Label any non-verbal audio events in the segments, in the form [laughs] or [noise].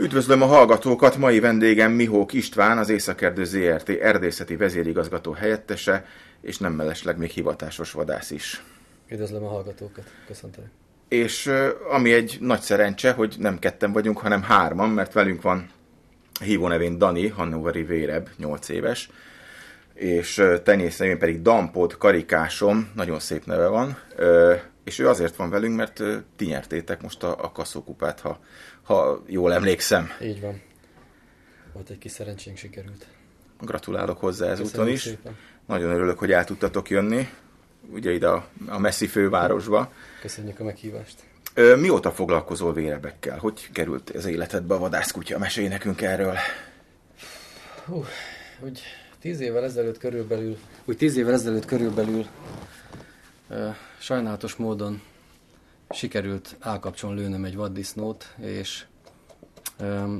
Üdvözlöm a hallgatókat, mai vendégem Mihók István, az Északerdő ZRT erdészeti vezérigazgató helyettese, és nem mellesleg még hivatásos vadász is. Üdvözlöm a hallgatókat, köszöntelek. És ami egy nagy szerencse, hogy nem ketten vagyunk, hanem hárman, mert velünk van hívó nevén Dani, Hannoveri Véreb, 8 éves, és tenyész nevén pedig Dampod Karikásom, nagyon szép neve van, és ő azért van velünk, mert ti nyertétek most a, a kaszókupát, ha, ha jól emlékszem. Így van. Volt egy kis szerencsénk, sikerült. Gratulálok hozzá ezúton is. Szépen. Nagyon örülök, hogy el tudtatok jönni, ugye ide a, a messzi fővárosba. Köszönjük a meghívást. Ö, mióta foglalkozol vérebekkel? Hogy került az életedbe a vadászkutya? Mesélj nekünk erről. Hú, úgy tíz évvel ezelőtt körülbelül, úgy tíz évvel ezelőtt körülbelül ö, sajnálatos módon sikerült állkapcson lőnöm egy vaddisznót, és ö,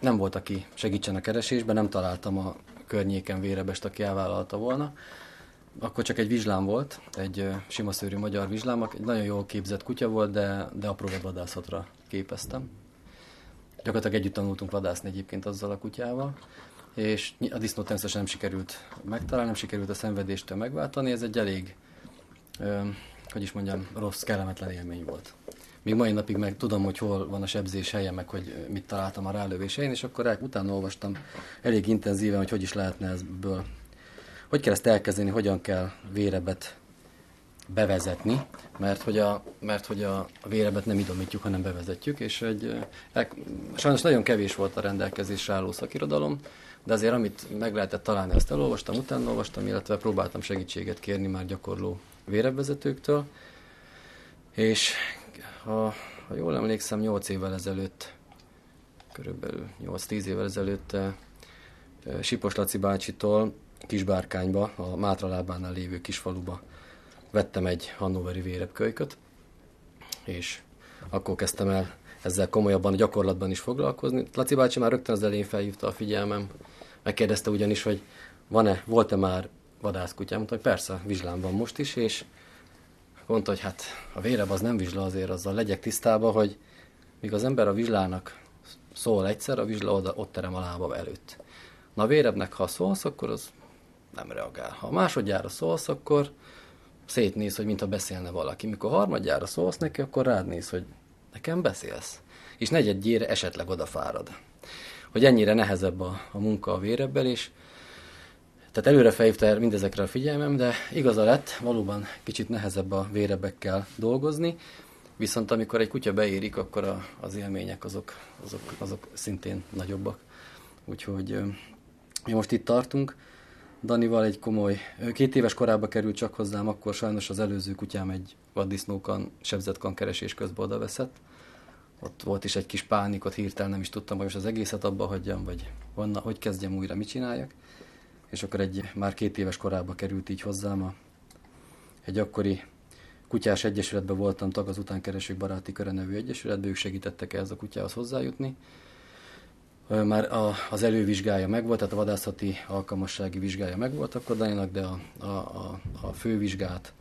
nem volt, aki segítsen a keresésben, nem találtam a környéken vérebest, aki elvállalta volna. Akkor csak egy vizslám volt, egy sima szőrű magyar vizslám, egy nagyon jól képzett kutya volt, de, de apró vadászatra képeztem. Gyakorlatilag együtt tanultunk vadászni egyébként azzal a kutyával, és a disznót természetesen nem sikerült megtalálni, nem sikerült a szenvedéstől megváltani, ez egy elég, ö, hogy is mondjam, rossz, kellemetlen élmény volt. Még mai napig meg tudom, hogy hol van a sebzés helye, meg hogy mit találtam a rálövés helyén, és akkor el, utána olvastam elég intenzíven, hogy hogy is lehetne ebből, hogy kell ezt elkezdeni, hogyan kell vérebet bevezetni, mert hogy a, mert hogy a, vérebet nem idomítjuk, hanem bevezetjük, és egy, sajnos nagyon kevés volt a rendelkezésre álló szakirodalom, de azért amit meg lehetett találni, azt elolvastam, utána olvastam, illetve próbáltam segítséget kérni már gyakorló vérebvezetőktől, és ha, ha jól emlékszem, 8 évvel ezelőtt, körülbelül 8-10 évvel ezelőtt eh, eh, Sipos Laci bácsitól Kisbárkányba, a Mátralábánál lévő kisfaluba vettem egy hannoveri vérepkölyköt, és akkor kezdtem el ezzel komolyabban a gyakorlatban is foglalkozni. Laci bácsi már rögtön az elején felhívta a figyelmem, megkérdezte ugyanis, hogy van-e, volt-e már vadászkutyám, mondta, hogy persze, vizslám van most is, és mondta, hogy hát a véreb az nem vizsla, azért azzal legyek tisztában, hogy míg az ember a vizslának szól egyszer, a vizsla oda, ott terem a lába előtt. Na a vérebnek, ha szólsz, akkor az nem reagál. Ha másodjára szólsz, akkor szétnéz, hogy mintha beszélne valaki. Mikor harmadjára szólsz neki, akkor rád néz, hogy nekem beszélsz. És negyedjére esetleg odafárad. Hogy ennyire nehezebb a, a munka a vérebbel, és tehát előre felhívta el mindezekre a figyelmem, de igaza lett, valóban kicsit nehezebb a vérebekkel dolgozni, viszont amikor egy kutya beérik, akkor a, az élmények azok, azok, azok szintén nagyobbak. Úgyhogy mi most itt tartunk. Danival egy komoly, két éves korában került csak hozzám, akkor sajnos az előző kutyám egy vaddisznókan, sebzetkan keresés közben oda veszett. Ott volt is egy kis pánikot, hirtelen nem is tudtam, hogy most az egészet abba hagyjam, vagy honna, hogy kezdjem újra, mit csináljak és akkor egy már két éves korában került így hozzám. A, egy akkori kutyás egyesületben voltam tag, az utánkeresők baráti köre nevű egyesületben, ők segítettek ehhez a kutyához hozzájutni. Már a, az elővizsgája megvolt, tehát a vadászati alkalmassági vizsgája megvolt akkor Daninak, de a, a, a, a fővizsgát,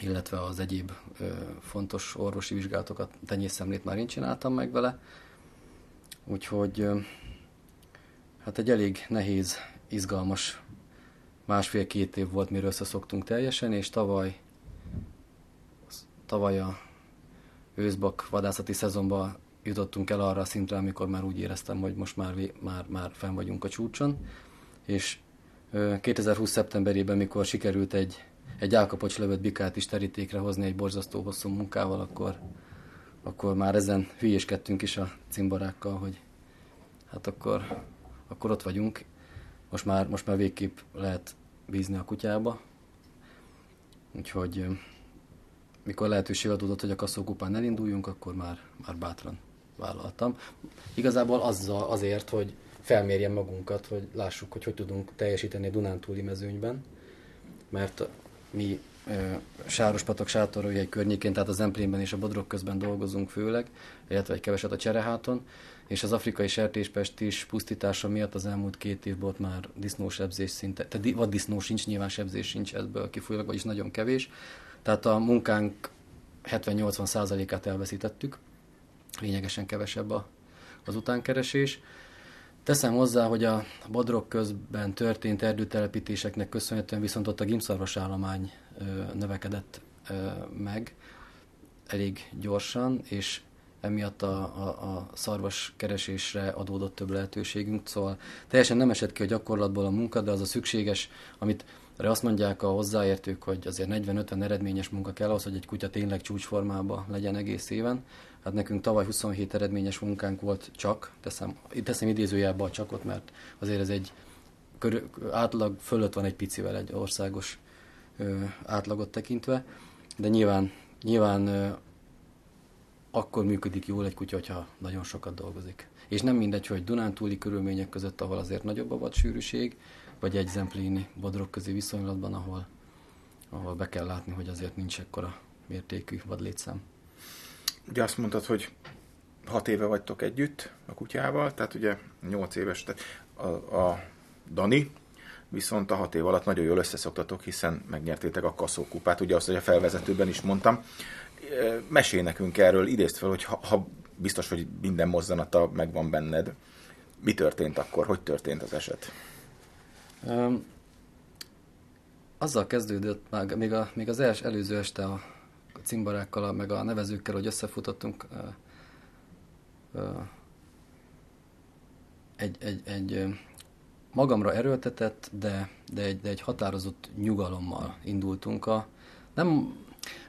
illetve az egyéb ö, fontos orvosi vizsgálatokat, tenyészemlét már én csináltam meg vele. Úgyhogy ö, hát egy elég nehéz izgalmas másfél-két év volt, mire összeszoktunk teljesen, és tavaly, tavaly a őszbak vadászati szezonban jutottunk el arra a szintre, amikor már úgy éreztem, hogy most már, már, már fenn vagyunk a csúcson, és 2020. szeptemberében, mikor sikerült egy, egy álkapocs lövött bikát is terítékre hozni egy borzasztó hosszú munkával, akkor, akkor már ezen hülyéskedtünk is a cimborákkal, hogy hát akkor, akkor ott vagyunk, most már, most már végképp lehet bízni a kutyába. Úgyhogy mikor lehetőség adódott, hogy a kasszókupán elinduljunk, akkor már, már bátran vállaltam. Igazából azzal, azért, hogy felmérjem magunkat, hogy lássuk, hogy hogy tudunk teljesíteni a Dunántúli mezőnyben, mert mi Sárospatak sátorolja környékén, tehát az Emplénben és a Bodrog közben dolgozunk főleg, illetve egy keveset a Csereháton, és az afrikai sertéspest is pusztítása miatt az elmúlt két évben volt már disznósebzés szinte, tehát vaddisznó sincs, nyilván sebzés sincs ebből kifolyólag, vagyis nagyon kevés. Tehát a munkánk 70-80 százalékát elveszítettük, lényegesen kevesebb a, az utánkeresés. Teszem hozzá, hogy a bodrok közben történt erdőtelepítéseknek köszönhetően viszont ott a gimszarvas állomány növekedett meg elég gyorsan, és emiatt a, a, a szarvas keresésre adódott több lehetőségünk, szóval teljesen nem esett ki a gyakorlatból a munka, de az a szükséges, amit azt mondják a hozzáértők, hogy azért 40-50 eredményes munka kell ahhoz, hogy egy kutya tényleg csúcsformában legyen egész éven. Hát nekünk tavaly 27 eredményes munkánk volt csak, teszem, teszem idézőjelbe a csakot, mert azért ez egy kör, átlag fölött van egy picivel egy országos átlagot tekintve, de nyilván, nyilván akkor működik jól egy kutya, hogyha nagyon sokat dolgozik. És nem mindegy, hogy Dunántúli körülmények között, ahol azért nagyobb a vadsűrűség, vagy egy zemplini bodrok közé viszonylatban, ahol, ahol be kell látni, hogy azért nincs ekkora mértékű vadlétszám. Ugye azt mondtad, hogy hat éve vagytok együtt a kutyával, tehát ugye nyolc éves, tehát a, a Dani, viszont a hat év alatt nagyon jól összeszoktatok, hiszen megnyertétek a kaszókupát, ugye azt, hogy a felvezetőben is mondtam. Mesél nekünk erről, idézd fel, hogy ha, ha biztos, hogy minden mozzanata megvan benned, mi történt akkor, hogy történt az eset? Um, azzal kezdődött, meg, még, a, még az els, előző este a cimbarákkal, meg a nevezőkkel, hogy összefutottunk uh, uh, egy, egy, egy magamra erőltetett, de, de, egy, de egy határozott nyugalommal indultunk. A, nem,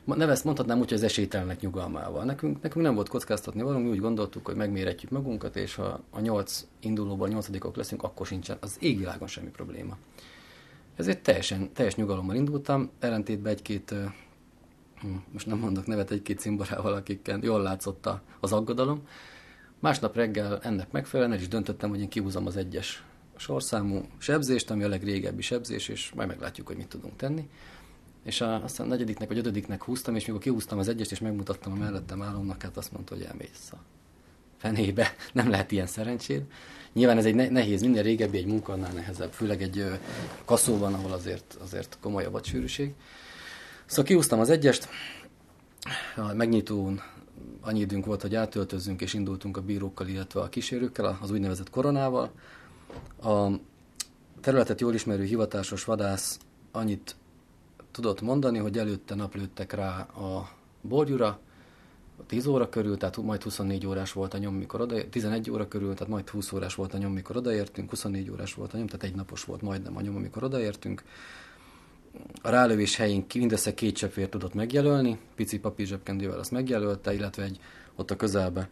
nevezt mondhatnám úgy, hogy az esélytelenek nyugalmával. Nekünk, nekünk nem volt kockáztatni valami, mi úgy gondoltuk, hogy megméretjük magunkat, és ha a nyolc indulóban nyolcadikok leszünk, akkor sincsen az égvilágon semmi probléma. Ezért teljesen, teljes nyugalommal indultam, ellentétben egy-két, hm, most nem mondok nevet, egy-két cimborával, akikkel jól látszott az aggodalom. Másnap reggel ennek megfelelően el is döntöttem, hogy én kihúzom az egyes sorszámú sebzést, ami a legrégebbi sebzés, és majd meglátjuk, hogy mit tudunk tenni. És a, aztán a negyediknek vagy ötödiknek húztam, és mikor kihúztam az egyest, és megmutattam a mellettem állónak, hát azt mondta, hogy elmész a fenébe, [laughs] nem lehet ilyen szerencséd. Nyilván ez egy nehéz, minden régebbi egy munka annál nehezebb, főleg egy kaszóban, ahol azért, azért komolyabb a sűrűség. Szóval kihúztam az egyest, a megnyitón annyi időnk volt, hogy átöltözzünk, és indultunk a bírókkal, illetve a kísérőkkel, az úgynevezett koronával. A területet jól ismerő hivatásos vadász annyit tudott mondani, hogy előtte naplőttek rá a borjura, 10 óra körül, tehát majd 24 órás volt a nyom, mikor oda, 11 óra körül, tehát majd 20 órás volt a nyom, mikor odaértünk, 24 órás volt a nyom, tehát egy napos volt majdnem a nyom, amikor odaértünk. A rálövés helyén mindössze két cseppért tudott megjelölni, pici papír zsebkendővel azt megjelölte, illetve egy ott a közelbe,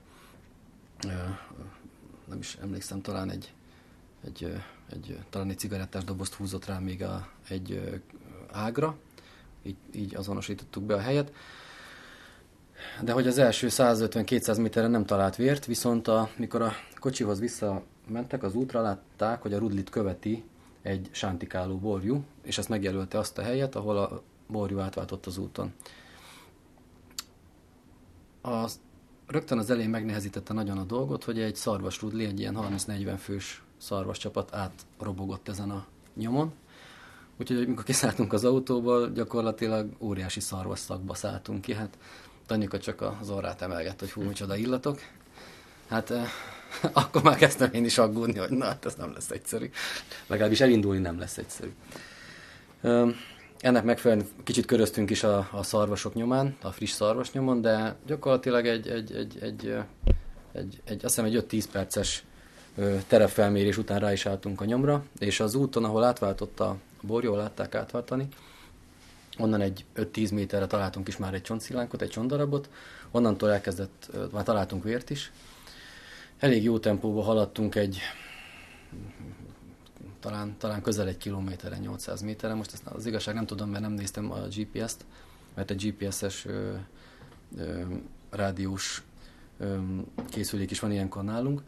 nem is emlékszem, talán egy, egy, egy talán egy cigarettás dobozt húzott rá még a, egy ágra, így, így azonosítottuk be a helyet. De hogy az első 150-200 méterre nem talált vért, viszont a, mikor a kocsihoz visszamentek az útra, látták, hogy a rudlit követi egy sántikáló borjú, és ezt megjelölte azt a helyet, ahol a borjú átváltott az úton. Az, rögtön az elején megnehezítette nagyon a dolgot, hogy egy szarvas rudli, egy ilyen 30-40 fős szarvas csapat átrobogott ezen a nyomon, Úgyhogy amikor kiszálltunk az autóból, gyakorlatilag óriási szarvasszakba szálltunk ki. Hát Tanyika csak az orrát emelgett, hogy hú, micsoda illatok. Hát eh, [laughs] akkor már kezdtem én is aggódni, hogy na, hát ez nem lesz egyszerű. Legalábbis elindulni nem lesz egyszerű. Um, ennek megfelelően kicsit köröztünk is a, a szarvasok nyomán, a friss szarvas nyomon, de gyakorlatilag egy, egy, egy, egy, egy, egy azt hiszem egy 5-10 perces terepfelmérés után rá is álltunk a nyomra, és az úton, ahol átváltott a borjó, látták átváltani, onnan egy 5-10 méterre találtunk is már egy csontszilánkot, egy csontdarabot, onnantól elkezdett, már találtunk vért is. Elég jó tempóban haladtunk egy talán, talán közel egy kilométeren, 800 méteren. Most ezt az igazság nem tudom, mert nem néztem a GPS-t, mert egy GPS-es ö, ö, rádiós ö, készülék is van ilyenkor nálunk.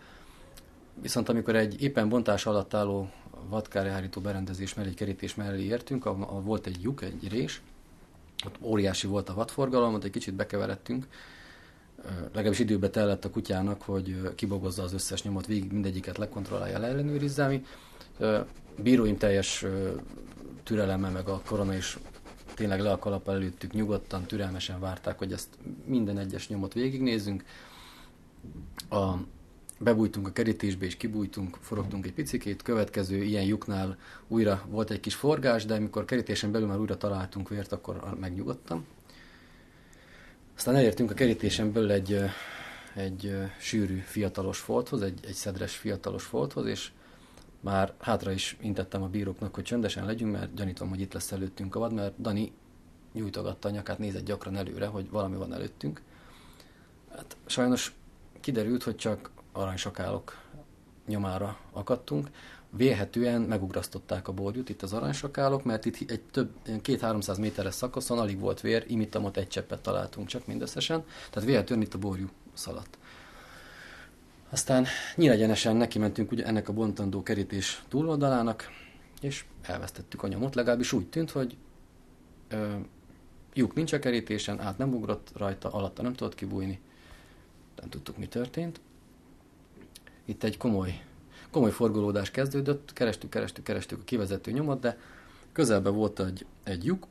Viszont amikor egy éppen bontás alatt álló vadkárjárító berendezés mellé, kerítés mellé értünk, ahol volt egy lyuk, egy rés, ott óriási volt a vadforgalom, ott egy kicsit bekeveredtünk, legalábbis időbe tellett a kutyának, hogy kibogozza az összes nyomot, végig mindegyiket lekontrollálja, leellenőrizze, mi. Bíróim teljes türelemmel, meg a korona is tényleg le a kalappal előttük, nyugodtan, türelmesen várták, hogy ezt minden egyes nyomot végignézzünk. A bebújtunk a kerítésbe és kibújtunk, forogtunk egy picikét, következő ilyen lyuknál újra volt egy kis forgás, de amikor kerítésen belül már újra találtunk vért, akkor megnyugodtam. Aztán elértünk a kerítésen belül egy, egy sűrű fiatalos folthoz, egy, egy szedres fiatalos folthoz, és már hátra is intettem a bíróknak, hogy csöndesen legyünk, mert gyanítom, hogy itt lesz előttünk a vad, mert Dani nyújtogatta a nyakát, nézett gyakran előre, hogy valami van előttünk. Hát sajnos kiderült, hogy csak aranysakálok nyomára akadtunk. Vélhetően megugrasztották a borjút itt az aranysakálok, mert itt egy több, két-háromszáz méteres szakaszon alig volt vér, imittamot egy cseppet találtunk csak mindösszesen, tehát vélhetően itt a borjú szaladt. Aztán nyílegyenesen neki mentünk ugye ennek a bontandó kerítés túloldalának, és elvesztettük a nyomot, legalábbis úgy tűnt, hogy ö, lyuk nincs a kerítésen, át nem ugrott rajta, alatta nem tudott kibújni, nem tudtuk mi történt. Itt egy komoly, komoly forgolódás kezdődött, kerestük, kerestük, kerestük a kivezető nyomot, de közelben volt egy, egy lyuk,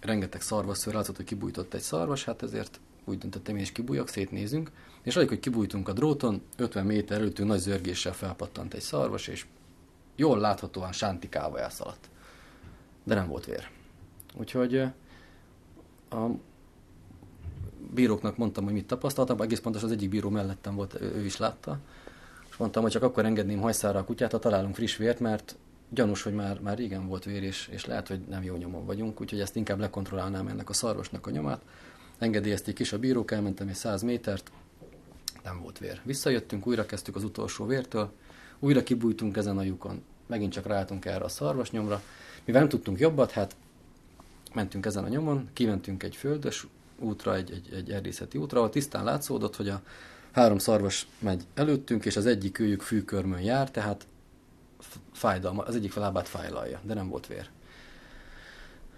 rengeteg szarvasszőr látszott, hogy kibújtott egy szarvas, hát ezért úgy döntöttem, én is kibújok, szétnézünk, és alig, hogy kibújtunk a dróton, 50 méter előttünk nagy zörgéssel felpattant egy szarvas, és jól láthatóan sántikálva elszaladt. De nem volt vér. Úgyhogy a bíróknak mondtam, hogy mit tapasztaltam, egész pontosan az egyik bíró mellettem volt, ő is látta, mondtam, hogy csak akkor engedném hajszára a kutyát, ha találunk friss vért, mert gyanús, hogy már, már régen volt vér, és, és lehet, hogy nem jó nyomon vagyunk, úgyhogy ezt inkább lekontrollálnám ennek a szarvasnak a nyomát. Engedélyezték is a bírók, elmentem egy 100 métert, nem volt vér. Visszajöttünk, újra kezdtük az utolsó vértől, újra kibújtunk ezen a lyukon, megint csak ráálltunk erre a szarvas nyomra. Mivel nem tudtunk jobbat, hát mentünk ezen a nyomon, kimentünk egy földös útra, egy, egy, egy erdészeti útra, ahol tisztán látszódott, hogy a három szarvas megy előttünk, és az egyik őjük fűkörmön jár, tehát fájdalma, az egyik lábát fájlalja, de nem volt vér.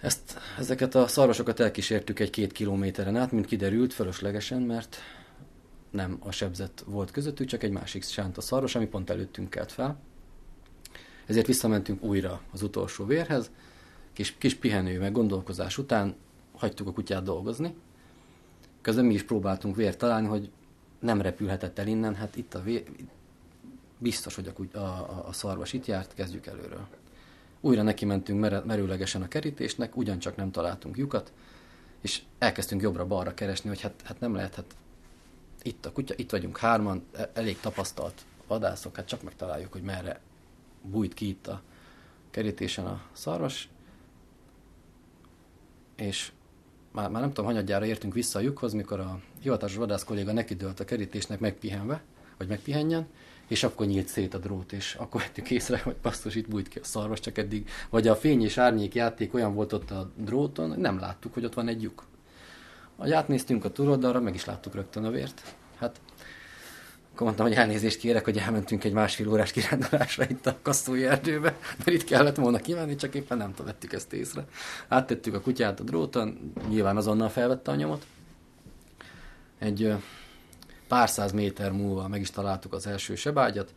Ezt, ezeket a szarvasokat elkísértük egy-két kilométeren át, mint kiderült, fölöslegesen, mert nem a sebzett volt közöttük, csak egy másik sánta szarvas, ami pont előttünk kelt fel. Ezért visszamentünk újra az utolsó vérhez, kis, kis pihenő, meg gondolkozás után hagytuk a kutyát dolgozni. Közben mi is próbáltunk vért találni, hogy nem repülhetett el innen, hát itt a vér, biztos, hogy a, a, a szarvas itt járt, kezdjük előről. Újra neki mentünk mer- merőlegesen a kerítésnek, ugyancsak nem találtunk lyukat, és elkezdtünk jobbra-balra keresni, hogy hát, hát nem lehet, hát itt a kutya, itt vagyunk hárman, e, elég tapasztalt vadászok, hát csak megtaláljuk, hogy merre bújt ki itt a kerítésen a szarvas, és már, már nem tudom, hanyadjára értünk vissza a lyukhoz, mikor a hivatásos vadász kolléga neki dőlt a kerítésnek megpihenve, vagy megpihenjen, és akkor nyílt szét a drót, és akkor vettük észre, hogy basszus, itt bújt ki a szarvas, csak eddig, vagy a fény és árnyék játék olyan volt ott a dróton, nem láttuk, hogy ott van egy lyuk. Ahogy átnéztünk a túloldalra, meg is láttuk rögtön a vért. Hát akkor mondtam, hogy elnézést kérek, hogy elmentünk egy másfél órás kirándulásra itt a kasztói erdőbe, mert itt kellett volna kimenni, csak éppen nem vettük ezt észre. Áttettük a kutyát a dróton, nyilván azonnal felvette a nyomot. Egy pár száz méter múlva meg is találtuk az első sebágyat,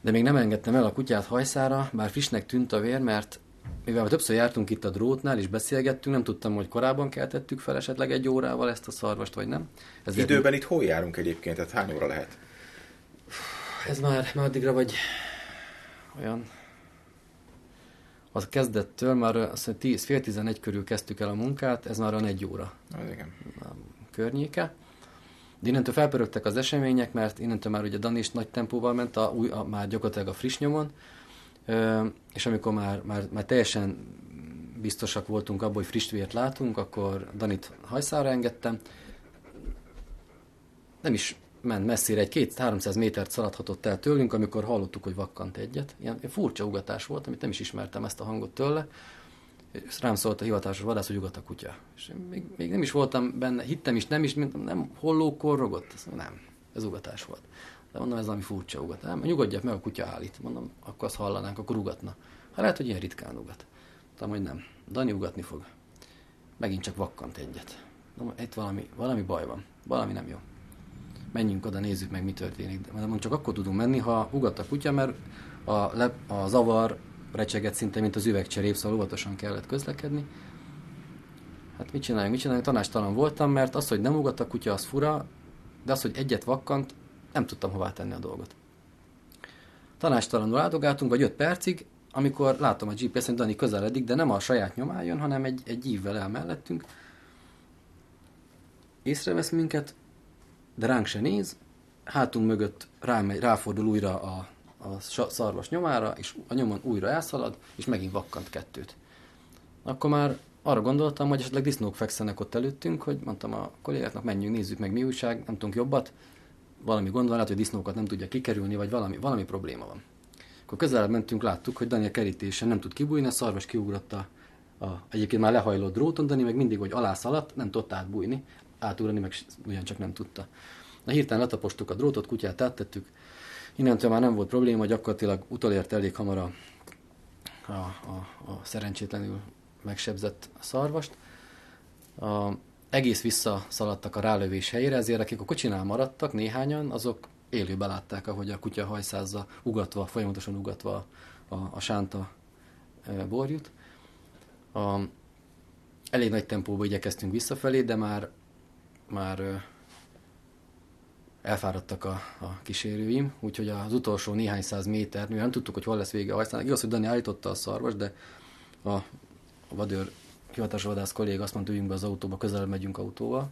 de még nem engedtem el a kutyát hajszára, bár frissnek tűnt a vér, mert mivel többször jártunk itt a drótnál és beszélgettünk, nem tudtam, hogy korábban keltettük fel esetleg egy órával ezt a szarvast, vagy nem. Ezért Időben mi... itt hol járunk egyébként? Tehát hány óra lehet? Ez már, már addigra vagy olyan az kezdettől már azt mondja, 10, fél 11 körül kezdtük el a munkát, ez már a egy óra. Az igen. A környéke. De innentől felpörögtek az események, mert innentől már ugye Dani is nagy tempóval ment, a, új, a, már gyakorlatilag a friss nyomon, és amikor már, már, már teljesen biztosak voltunk abban, hogy friss vért látunk, akkor Danit hajszára engedtem. Nem is ment messzire, egy két 300 métert szaladhatott el tőlünk, amikor hallottuk, hogy vakkant egyet. Ilyen furcsa ugatás volt, amit nem is ismertem ezt a hangot tőle. És rám szólt a hivatásos vadász, hogy ugat a kutya. És még, még nem is voltam benne, hittem is, nem is, mint nem holló korrogott. Nem, ez ugatás volt. De mondom, ez valami furcsa ugat. Nem, nyugodjak meg, a kutya állít. Mondom, akkor azt hallanánk, akkor ugatna. Hát lehet, hogy ilyen ritkán ugat. Mondtam, hogy nem. Dani ugatni fog. Megint csak vakkant egyet. Mondom, itt valami, valami baj van. Valami nem jó. Menjünk oda, nézzük meg, mi történik. De mondom, csak akkor tudunk menni, ha ugat a kutya, mert a, le, a zavar recseget szinte, mint az üvegcserép, szóval óvatosan kellett közlekedni. Hát mit csináljunk, mit csináljunk? Tanástalan voltam, mert az, hogy nem ugat a kutya, az fura, de az, hogy egyet vakkant, nem tudtam hová tenni a dolgot. Tanástalanul áldogáltunk, vagy 5 percig, amikor látom a GPS-en, hogy Dani közeledik, de nem a saját nyomán jön, hanem egy, egy ívvel el mellettünk. Észrevesz minket, de ránk se néz, hátunk mögött rámegy, ráfordul újra a, a szarvas nyomára, és a nyomon újra elszalad, és megint vakkant kettőt. Akkor már arra gondoltam, hogy esetleg disznók fekszenek ott előttünk, hogy mondtam a kollégáknak, menjünk, nézzük meg mi újság, nem tudunk jobbat, valami gond van, hát, hogy disznókat nem tudja kikerülni, vagy valami, valami probléma van. Akkor közelebb mentünk, láttuk, hogy Dani a kerítésen nem tud kibújni, a szarvas kiugrotta a, egyébként már lehajlott dróton, Dani meg mindig, hogy alá szaladt, nem tudott átbújni, átugrani meg ugyancsak nem tudta. Na hirtelen letapostuk a drótot, kutyát áttettük, innentől már nem volt probléma, gyakorlatilag utolért elég hamar a, a, a, a szerencsétlenül megsebzett szarvast. A, egész visszaszaladtak a rálövés helyére, ezért akik a kocsinál maradtak, néhányan, azok élőben látták, ahogy a kutya hajszázza, ugatva, folyamatosan ugatva a, a sánta e, borjut. A, elég nagy tempóban igyekeztünk visszafelé, de már, már e, elfáradtak a, a kísérőim, úgyhogy az utolsó néhány száz méter, nem tudtuk, hogy hol lesz vége a hajszának. Igaz, hogy Dani állította a szarvas, de a, a vadőr hivatalos vadász kollég azt mondta, üljünk be az autóba, közel megyünk autóval,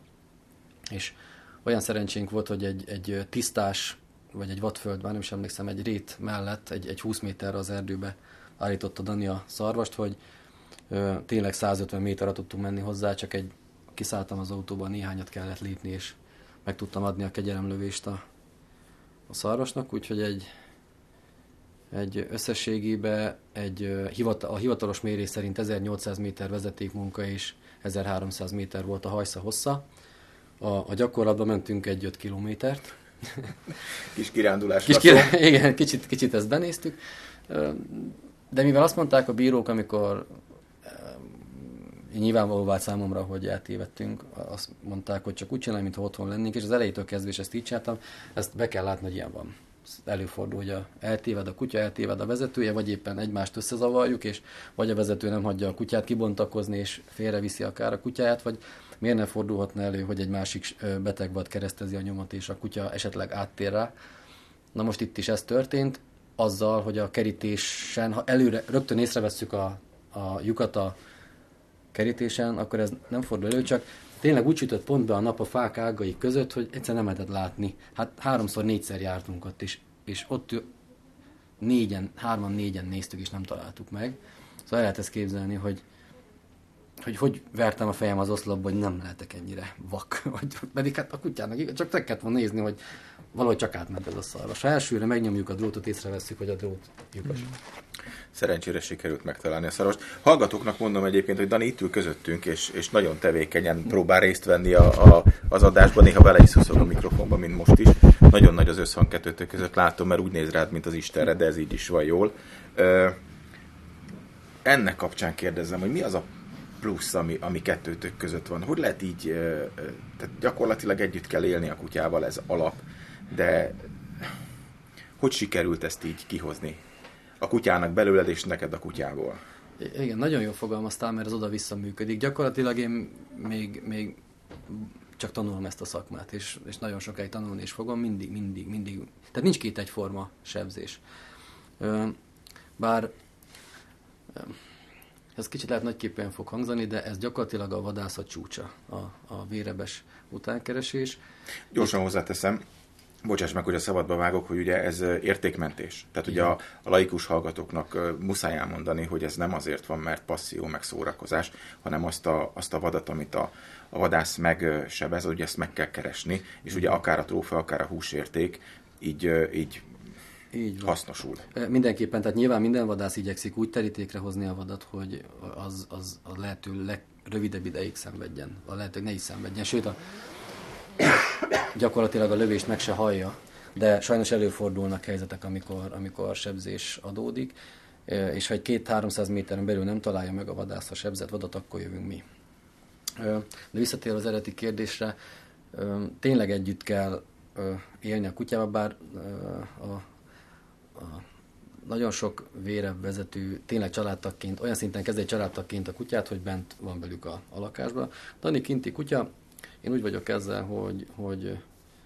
és olyan szerencsénk volt, hogy egy, egy tisztás, vagy egy vadföld, már nem is emlékszem, egy rét mellett, egy, egy 20 méterre az erdőbe állította Dani a szarvast, hogy ö, tényleg 150 méterre tudtunk menni hozzá, csak egy kiszálltam az autóba, néhányat kellett lépni, és meg tudtam adni a kegyelemlövést a, a szarvasnak, úgyhogy egy, egy összességében egy, a hivatalos mérés szerint 1800 méter vezetékmunka és 1300 méter volt a hajsza hossza. A, a gyakorlatban mentünk egy 5 kilométert. [laughs] Kis kirándulás. Kis kir- [laughs] igen, kicsit, kicsit ezt benéztük. De mivel azt mondták a bírók, amikor nyilvánvaló vált számomra, hogy eltévedtünk, azt mondták, hogy csak úgy csinálj, mintha otthon lennénk, és az elejétől kezdve is ezt így csináltam, ezt be kell látni, hogy ilyen van előfordul, hogy a, eltéved a kutya, eltéved a vezetője, vagy éppen egymást összezavarjuk, és vagy a vezető nem hagyja a kutyát kibontakozni, és félreviszi akár a kutyáját, vagy miért nem fordulhatna elő, hogy egy másik beteg vad keresztezi a nyomot, és a kutya esetleg áttér rá. Na most itt is ez történt, azzal, hogy a kerítésen, ha előre rögtön észrevesszük a, a lyukat a kerítésen, akkor ez nem fordul elő, csak tényleg úgy sütött pont be a nap a fák ágai között, hogy egyszer nem lehetett látni. Hát háromszor, négyszer jártunk ott, és, és ott négyen, hárman, négyen néztük, és nem találtuk meg. Szóval el lehet ezt képzelni, hogy hogy hogy vertem a fejem az oszlopba, hogy nem lehetek ennyire vak. [laughs] Vagy, pedig hát a kutyának csak te kellett volna nézni, hogy valahogy csak átment ez a szarvas. Ha elsőre megnyomjuk a drótot, észreveszünk, hogy a drót lyukas. Mm. Szerencsére sikerült megtalálni a szarost. Hallgatóknak mondom egyébként, hogy Dani itt ül közöttünk, és, és nagyon tevékenyen próbál részt venni a, a, az adásban, néha bele is szuszog a mikrofonba, mint most is. Nagyon nagy az összhang kettőtök között, látom, mert úgy néz rád, mint az Istenre, de ez így is van jól. Ö, ennek kapcsán kérdezem, hogy mi az a plusz, ami, ami kettőtök között van? Hogy lehet így, tehát gyakorlatilag együtt kell élni a kutyával, ez alap, de hogy sikerült ezt így kihozni? A kutyának belőled, és neked a kutyából. Igen, nagyon jól fogalmaztál, mert ez oda-vissza működik. Gyakorlatilag én még, még csak tanulom ezt a szakmát, és, és nagyon sokáig tanulni is fogom, mindig, mindig, mindig. Tehát nincs két egyforma sebzés. Bár ez kicsit lehet nagyképpen fog hangzani, de ez gyakorlatilag a vadászat csúcsa, a, a vérebes utánkeresés. Gyorsan hozzáteszem, bocsáss meg, hogy a szabadba vágok, hogy ugye ez értékmentés. Tehát ugye a, a laikus hallgatóknak muszáj elmondani, hogy ez nem azért van, mert passzió, meg szórakozás, hanem azt a, azt a vadat, amit a, a vadász megsebez, ugye ezt meg kell keresni, és ugye akár a trófea, akár a húsérték így, így így van. hasznosul. Mindenképpen, tehát nyilván minden vadász igyekszik úgy terítékre hozni a vadat, hogy az, az a lehető legrövidebb ideig szenvedjen, a lehető ne is szenvedjen. Sőt, a, gyakorlatilag a lövést meg se hallja, de sajnos előfordulnak helyzetek, amikor, amikor sebzés adódik, és ha egy két-háromszáz méteren belül nem találja meg a vadász a sebzett vadat, akkor jövünk mi. De visszatér az eredeti kérdésre, tényleg együtt kell élni a kutyával, bár a, a nagyon sok vérebb vezető tényleg családtagként, olyan szinten kezd egy családtagként a kutyát, hogy bent van velük a, a lakásban. Dani kinti kutya, én úgy vagyok ezzel, hogy, hogy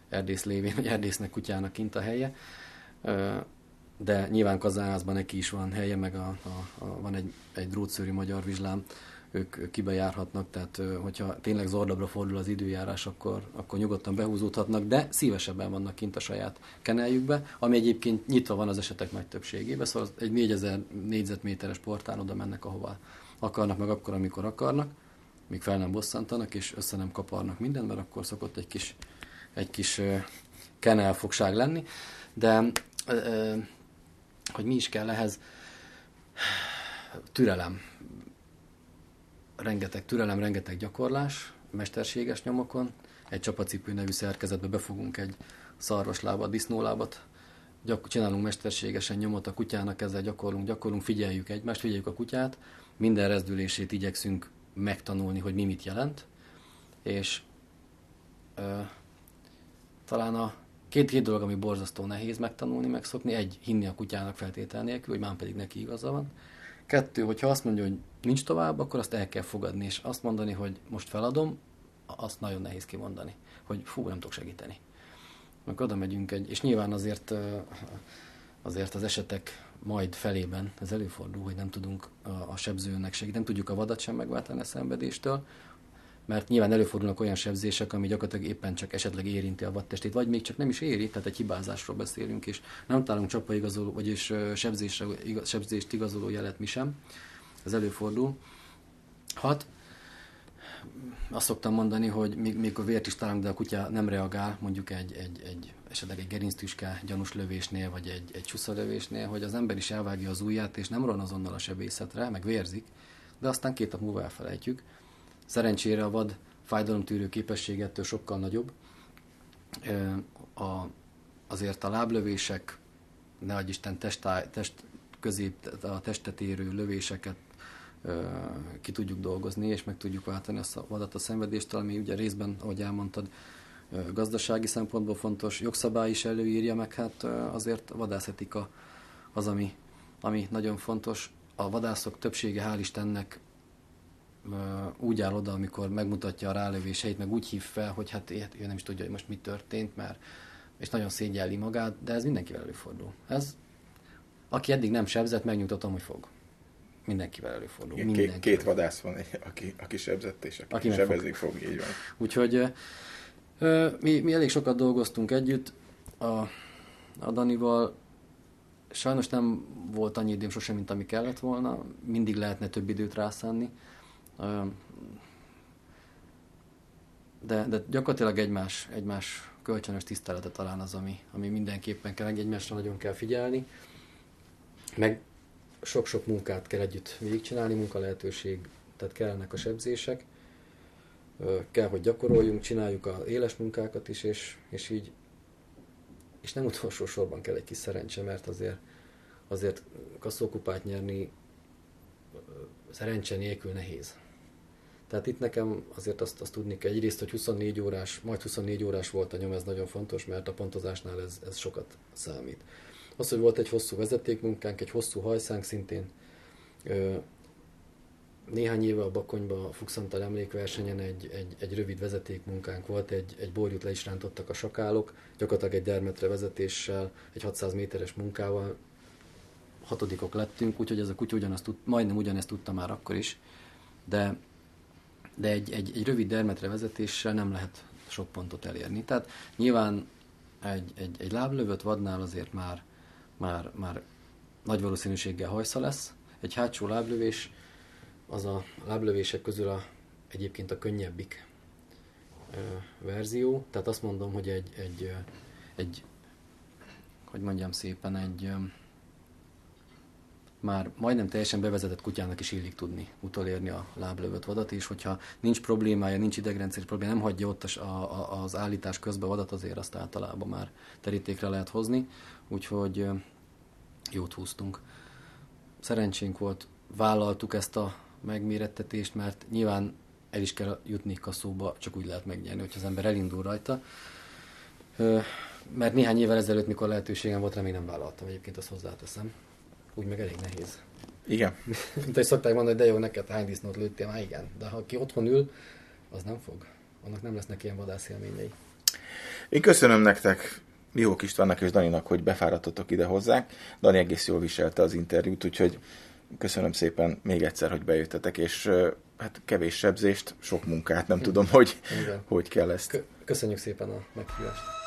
erdész lévén, vagy erdésznek kutyának kint a helye. De nyilván Kazánházban neki is van helye, meg a, a, a, van egy, egy drótszőri magyar vizslám, ők kibejárhatnak, tehát hogyha tényleg zordabra fordul az időjárás, akkor, akkor nyugodtan behúzódhatnak, de szívesebben vannak kint a saját keneljükbe, ami egyébként nyitva van az esetek nagy többségében, szóval egy 4000 négyzetméteres portán oda mennek, ahova akarnak, meg akkor, amikor akarnak, míg fel nem bosszantanak, és össze nem kaparnak minden, mert akkor szokott egy kis, egy kis kenelfogság lenni, de hogy mi is kell ehhez, türelem, rengeteg türelem, rengeteg gyakorlás, mesterséges nyomokon. Egy csapacipő nevű szerkezetbe befogunk egy szarvaslábat, disznólábat, gyak, csinálunk mesterségesen nyomot a kutyának, ezzel gyakorlunk, gyakorlunk, figyeljük egymást, figyeljük a kutyát, minden rezdülését igyekszünk megtanulni, hogy mi mit jelent, és ö, talán a két-két dolog, ami borzasztó nehéz megtanulni, megszokni, egy, hinni a kutyának feltétel nélkül, hogy már pedig neki igaza van, Kettő, hogyha azt mondja, hogy nincs tovább, akkor azt el kell fogadni, és azt mondani, hogy most feladom, azt nagyon nehéz kimondani, hogy fú, nem tudok segíteni. Meg oda megyünk egy, és nyilván azért, azért az esetek majd felében ez előfordul, hogy nem tudunk a, a sebzőnek segíteni, nem tudjuk a vadat sem megváltani a szenvedéstől, mert nyilván előfordulnak olyan sebzések, ami gyakorlatilag éppen csak esetleg érinti a vattestét, vagy még csak nem is éri, tehát egy hibázásról beszélünk, és nem találunk csapaigazoló, vagyis sebzésre, sebzést igazoló jelet mi sem. Ez előfordul. Hat, azt szoktam mondani, hogy még, még a vért is találunk, de a kutya nem reagál, mondjuk egy, egy, egy esetleg egy gerinctüske gyanús lövésnél, vagy egy, egy lövésnél, hogy az ember is elvágja az ujját, és nem ron azonnal a sebészetre, meg vérzik, de aztán két nap múlva elfelejtjük. Szerencsére a vad fájdalomtűrő képességettől sokkal nagyobb. A, azért a láblövések, ne adj Isten, test, test közép, a testet érő lövéseket ki tudjuk dolgozni, és meg tudjuk váltani a vadat a szenvedéstől, ami ugye részben, ahogy elmondtad, gazdasági szempontból fontos, jogszabály is előírja, meg hát azért a vadászetika az, ami, ami nagyon fontos. A vadászok többsége, hál' Istennek úgy áll oda, amikor megmutatja a rálövéseit, meg úgy hív fel, hogy hát ő nem is tudja, hogy most mi történt, mert és nagyon szégyelli magát, de ez mindenkivel előfordul. Ez, aki eddig nem sebzett, megnyugtatom, hogy fog. Mindenkivel előfordul. Mindenkivel. Két vadász van, aki, aki sebzett, és aki, aki sebezik fog. fog, így van. Úgyhogy mi, mi elég sokat dolgoztunk együtt. A, a Danival, sajnos nem volt annyi időm sosem, mint ami kellett volna, mindig lehetne több időt rászánni, de, de gyakorlatilag egymás, egymás kölcsönös tisztelete talán az, ami, ami mindenképpen kell, egymásra nagyon kell figyelni, meg sok-sok munkát kell együtt végigcsinálni, munka lehetőség, tehát kellenek a sebzések, kell, hogy gyakoroljunk, csináljuk az éles munkákat is, és, és így, és nem utolsó sorban kell egy kis szerencse, mert azért, azért kasszókupát nyerni szerencse nélkül nehéz. Tehát itt nekem azért azt, azt tudni kell egyrészt, hogy 24 órás, majd 24 órás volt a nyom, ez nagyon fontos, mert a pontozásnál ez, ez sokat számít. Az, hogy volt egy hosszú vezetékmunkánk, egy hosszú hajszánk szintén, néhány éve a Bakonyba a Fuxantal emlékversenyen egy, egy, egy rövid vezetékmunkánk volt, egy, egy borjút le is rántottak a sakálok, gyakorlatilag egy dermetre vezetéssel, egy 600 méteres munkával, hatodikok lettünk, úgyhogy ez a kutya ugyanazt tud, majdnem ugyanezt tudta már akkor is, de de egy, egy, egy rövid dermetre vezetéssel nem lehet sok pontot elérni. Tehát nyilván egy, egy, egy láblövött vadnál azért már, már, már nagy valószínűséggel hajsza lesz. Egy hátsó láblövés az a láblövések közül a, egyébként a könnyebbik verzió. Tehát azt mondom, hogy egy, egy, egy hogy mondjam szépen, egy már majdnem teljesen bevezetett kutyának is illik tudni utolérni a láblövött vadat, és hogyha nincs problémája, nincs idegrendszeres probléma, nem hagyja ott az, a, az állítás közben vadat, azért azt általában már terítékre lehet hozni, úgyhogy jót húztunk. Szerencsénk volt, vállaltuk ezt a megmérettetést, mert nyilván el is kell jutni kaszóba, csak úgy lehet megnyerni, hogyha az ember elindul rajta. Mert néhány évvel ezelőtt, mikor lehetőségem volt, remélem nem vállaltam, egyébként azt hozzáteszem úgy meg elég nehéz. Igen. [laughs] Mint hogy szokták mondani, hogy de jó, neked hány disznót lőttél, már igen. De ha ki otthon ül, az nem fog. Annak nem lesznek ilyen vadászélményei. Én köszönöm nektek, Lihók Istvánnak és Daninak, hogy befáradtatok ide hozzánk. Dani egész jól viselte az interjút, úgyhogy köszönöm szépen még egyszer, hogy bejöttetek, és hát kevés sebzést, sok munkát, nem tudom, hogy, hogy kell ezt. Köszönjük szépen a meghívást.